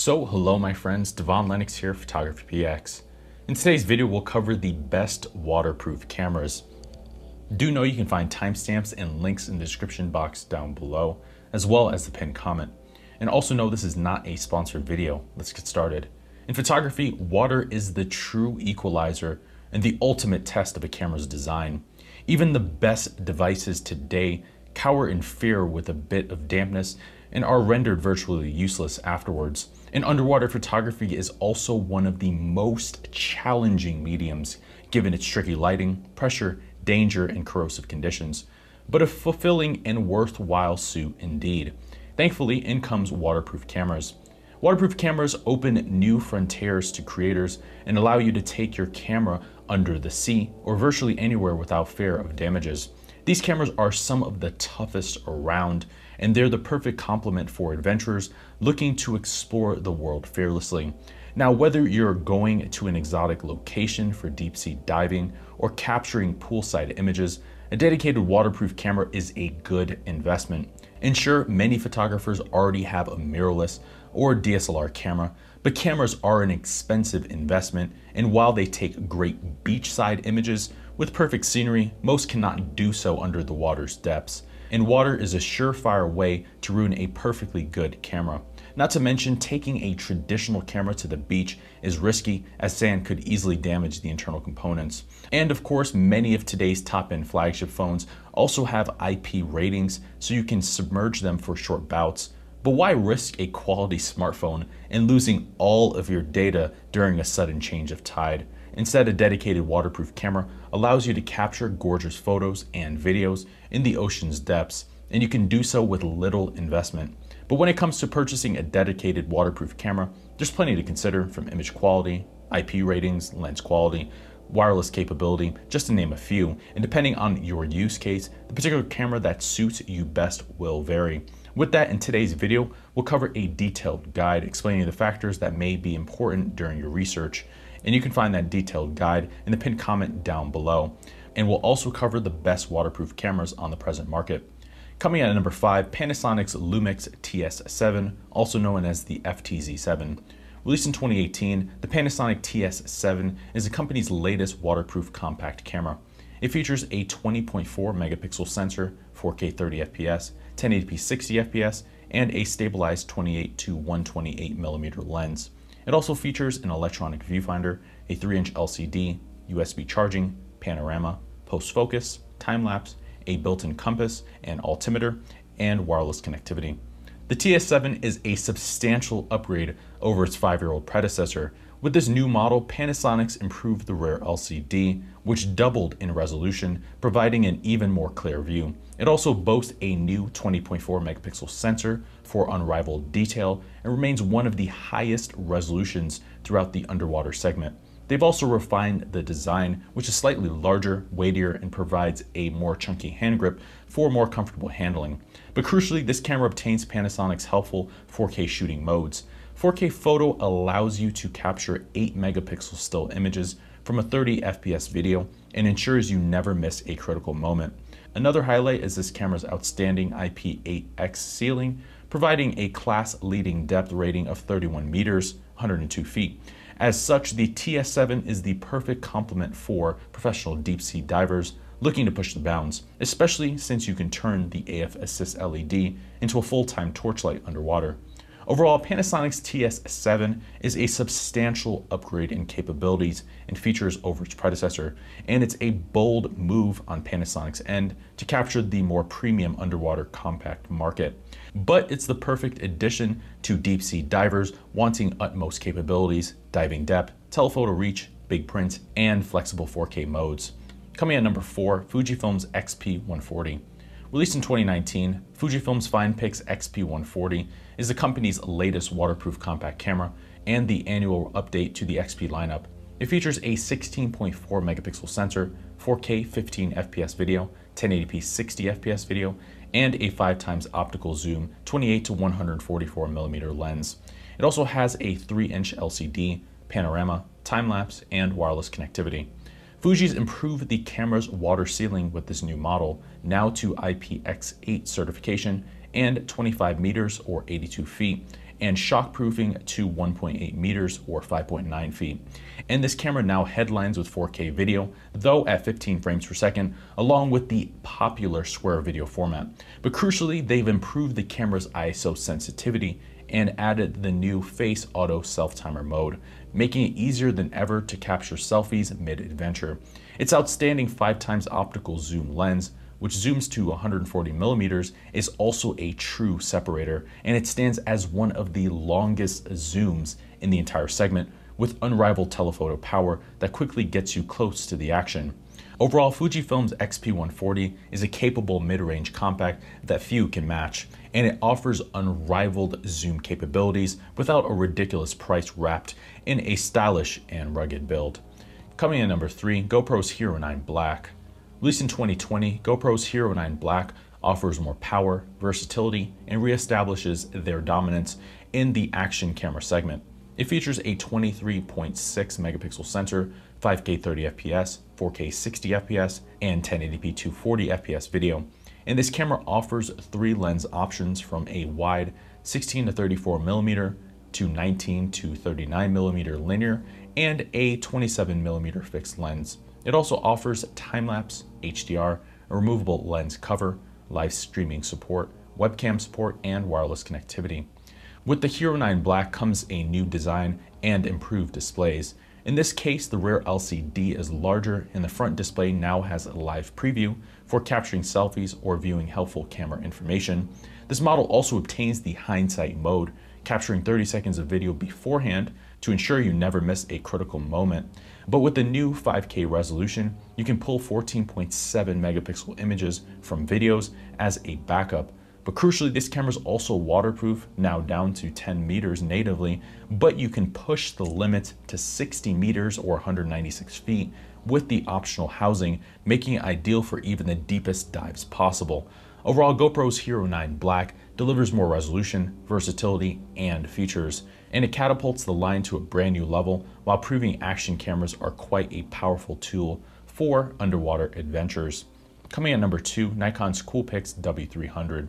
So hello my friends, Devon Lennox here, Photography PX. In today's video, we'll cover the best waterproof cameras. Do know you can find timestamps and links in the description box down below, as well as the pinned comment. And also know this is not a sponsored video. Let's get started. In photography, water is the true equalizer and the ultimate test of a camera's design. Even the best devices today cower in fear with a bit of dampness and are rendered virtually useless afterwards. And underwater photography is also one of the most challenging mediums given its tricky lighting, pressure, danger, and corrosive conditions, but a fulfilling and worthwhile suit indeed. Thankfully, in comes waterproof cameras. Waterproof cameras open new frontiers to creators and allow you to take your camera under the sea or virtually anywhere without fear of damages. These cameras are some of the toughest around, and they're the perfect complement for adventurers looking to explore the world fearlessly. Now, whether you're going to an exotic location for deep sea diving or capturing poolside images, a dedicated waterproof camera is a good investment. And sure, many photographers already have a mirrorless or DSLR camera, but cameras are an expensive investment, and while they take great beachside images with perfect scenery, most cannot do so under the water's depths. And water is a surefire way to ruin a perfectly good camera. Not to mention, taking a traditional camera to the beach is risky as sand could easily damage the internal components. And of course, many of today's top end flagship phones also have IP ratings, so you can submerge them for short bouts. But why risk a quality smartphone and losing all of your data during a sudden change of tide? Instead, a dedicated waterproof camera allows you to capture gorgeous photos and videos in the ocean's depths, and you can do so with little investment. But when it comes to purchasing a dedicated waterproof camera, there's plenty to consider from image quality, IP ratings, lens quality, wireless capability, just to name a few. And depending on your use case, the particular camera that suits you best will vary. With that, in today's video, we'll cover a detailed guide explaining the factors that may be important during your research. And you can find that detailed guide in the pinned comment down below. And we'll also cover the best waterproof cameras on the present market. Coming in at number 5, Panasonic's Lumix TS7, also known as the FTZ7. Released in 2018, the Panasonic TS7 is the company's latest waterproof compact camera. It features a 20.4 megapixel sensor, 4K 30 FPS, 1080p 60 FPS, and a stabilized 28 to 128 millimeter lens. It also features an electronic viewfinder, a 3-inch LCD, USB charging, panorama, post focus, time lapse, a built-in compass and altimeter, and wireless connectivity. The TS7 is a substantial upgrade over its five-year-old predecessor. With this new model, Panasonic's improved the rear LCD, which doubled in resolution, providing an even more clear view. It also boasts a new 20.4 megapixel sensor for unrivaled detail and remains one of the highest resolutions throughout the underwater segment. They've also refined the design, which is slightly larger, weightier, and provides a more chunky hand grip for more comfortable handling. But crucially, this camera obtains Panasonic's helpful 4K shooting modes. 4K photo allows you to capture 8 megapixel still images from a 30 FPS video and ensures you never miss a critical moment. Another highlight is this camera's outstanding IP8X sealing, providing a class-leading depth rating of 31 meters, 102 feet. As such, the TS7 is the perfect complement for professional deep sea divers looking to push the bounds, especially since you can turn the AF Assist LED into a full-time torchlight underwater. Overall, Panasonic's TS7 is a substantial upgrade in capabilities and features over its predecessor, and it's a bold move on Panasonic's end to capture the more premium underwater compact market. But it's the perfect addition to deep sea divers wanting utmost capabilities, diving depth, telephoto reach, big print, and flexible 4K modes. Coming at number 4, Fujifilm's XP140. Released in 2019, Fujifilm's FinePix XP140 is the company's latest waterproof compact camera and the annual update to the XP lineup. It features a 16.4 megapixel sensor, 4K 15 FPS video, 1080p 60 FPS video, and a 5 times optical zoom 28 to 144 millimeter lens. It also has a 3 inch LCD, panorama, time lapse, and wireless connectivity. Fuji's improved the camera's water sealing with this new model, now to IPX8 certification and 25 meters or 82 feet, and shockproofing to 1.8 meters or 5.9 feet. And this camera now headlines with 4K video, though at 15 frames per second, along with the popular square video format. But crucially, they've improved the camera's ISO sensitivity and added the new face auto self timer mode, making it easier than ever to capture selfies mid adventure. Its outstanding 5 times optical zoom lens which zooms to 140 millimeters, is also a true separator, and it stands as one of the longest zooms in the entire segment, with unrivaled telephoto power that quickly gets you close to the action. Overall, Fujifilm's XP140 is a capable mid-range compact that few can match, and it offers unrivaled zoom capabilities without a ridiculous price wrapped in a stylish and rugged build. Coming in number 3, GoPro's Hero 9 Black. Released in 2020, GoPro's Hero 9 Black offers more power, versatility, and reestablishes their dominance in the action camera segment. It features a 23.6 megapixel sensor, 5K 30 FPS, 4K 60 FPS, and 1080p 240 FPS video. And this camera offers three lens options from a wide 16 to 34 millimeter to 19 to 39 millimeter linear and a 27 millimeter fixed lens. It also offers time-lapse, HDR, a removable lens cover, live streaming support, webcam support, and wireless connectivity. With the Hero 9 Black comes a new design and improved displays. In this case, the rear LCD is larger and the front display now has a live preview for capturing selfies or viewing helpful camera information. This model also obtains the hindsight mode, capturing 30 seconds of video beforehand to ensure you never miss a critical moment. But with the new 5K resolution, you can pull 14.7 megapixel images from videos as a backup. But crucially, this camera is also waterproof, now down to 10 meters natively, but you can push the limit to 60 meters or 196 feet with the optional housing, making it ideal for even the deepest dives possible. Overall, GoPro's Hero 9 Black delivers more resolution, versatility, and features, and it catapults the line to a brand new level while proving action cameras are quite a powerful tool for underwater adventures. Coming at number 2, Nikon's Coolpix W300.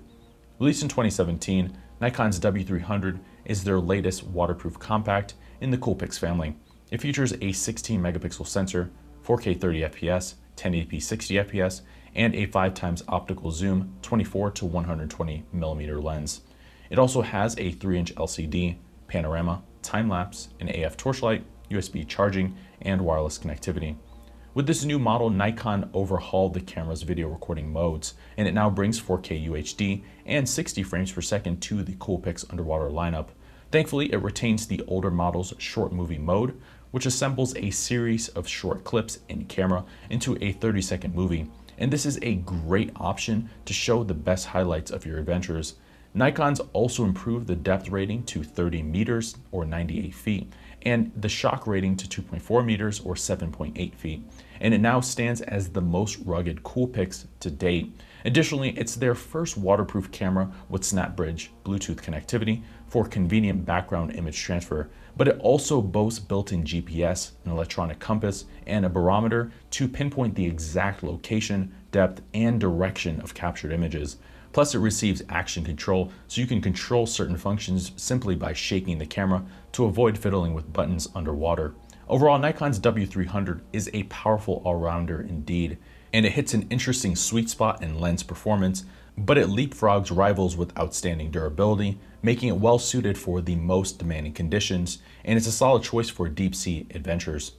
Released in 2017, Nikon's W300 is their latest waterproof compact in the Coolpix family. It features a 16 megapixel sensor, 4K 30 FPS, 1080p 60 FPS, and a 5 times optical zoom 24 to 120 millimeter lens. It also has a 3 inch LCD, panorama, time lapse, an AF torchlight, USB charging, and wireless connectivity. With this new model, Nikon overhauled the camera's video recording modes, and it now brings 4K UHD and 60 frames per second to the Coolpix underwater lineup. Thankfully, it retains the older model's short movie mode, which assembles a series of short clips in camera into a 30 second movie. And this is a great option to show the best highlights of your adventures. Nikon's also improved the depth rating to 30 meters or 98 feet and the shock rating to 2.4 meters or 7.8 feet. And it now stands as the most rugged Coolpix to date. Additionally, it's their first waterproof camera with SnapBridge Bluetooth connectivity for convenient background image transfer, but it also boasts built-in GPS, an electronic compass, and a barometer to pinpoint the exact location, depth, and direction of captured images. Plus, it receives action control, so you can control certain functions simply by shaking the camera to avoid fiddling with buttons underwater. Overall, Nikon's W300 is a powerful all-rounder indeed, and it hits an interesting sweet spot in lens performance, but it leapfrogs rivals with outstanding durability, making it well suited for the most demanding conditions, and it's a solid choice for deep sea adventures.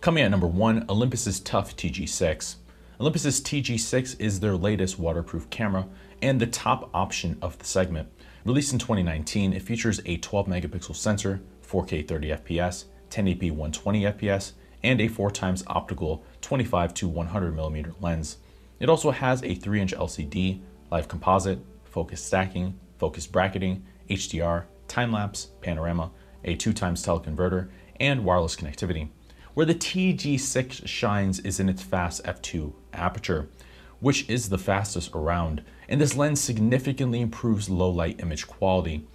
Coming at number one, Olympus's Tough TG6. Olympus's TG6 is their latest waterproof camera and the top option of the segment. Released in 2019, it features a 12 megapixel sensor, 4K 30 FPS, 1080p 120 FPS, and a 4 times optical 25 to 100 millimeter lens. It also has a 3 inch LCD, live composite, focus stacking, focus bracketing, HDR, time lapse, panorama, a 2 times teleconverter, and wireless connectivity. Where the TG6 shines is in its fast f2 aperture, which is the fastest around, and this lens significantly improves low light image quality.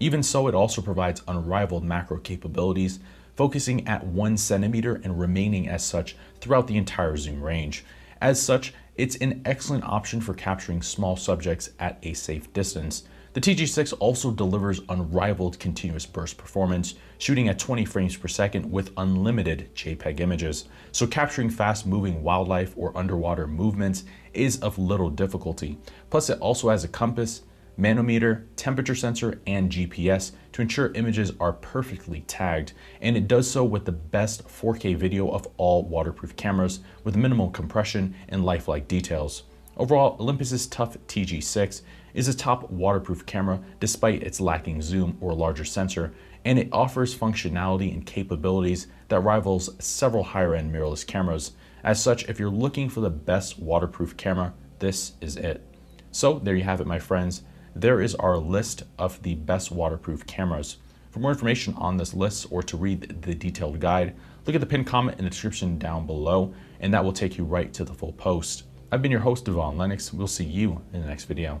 Even so, it also provides unrivaled macro capabilities, focusing at one centimeter and remaining as such throughout the entire zoom range. As such, it's an excellent option for capturing small subjects at a safe distance. The TG6 also delivers unrivaled continuous burst performance, shooting at 20 frames per second with unlimited JPEG images. So capturing fast moving wildlife or underwater movements is of little difficulty. Plus it also has a compass, manometer, temperature sensor, and GPS to ensure images are perfectly tagged, and it does so with the best 4K video of all waterproof cameras with minimal compression and lifelike details. Overall, Olympus's Tough TG6 is a top waterproof camera despite its lacking zoom or larger sensor, and it offers functionality and capabilities that rivals several higher-end mirrorless cameras. As such, if you're looking for the best waterproof camera, this is it. So there you have it, my friends there is our list of the best waterproof cameras. For more information on this list or to read the detailed guide, look at the pinned comment in the description down below, and that will take you right to the full post. I've been your host, Devon Lennox. We'll see you in the next video.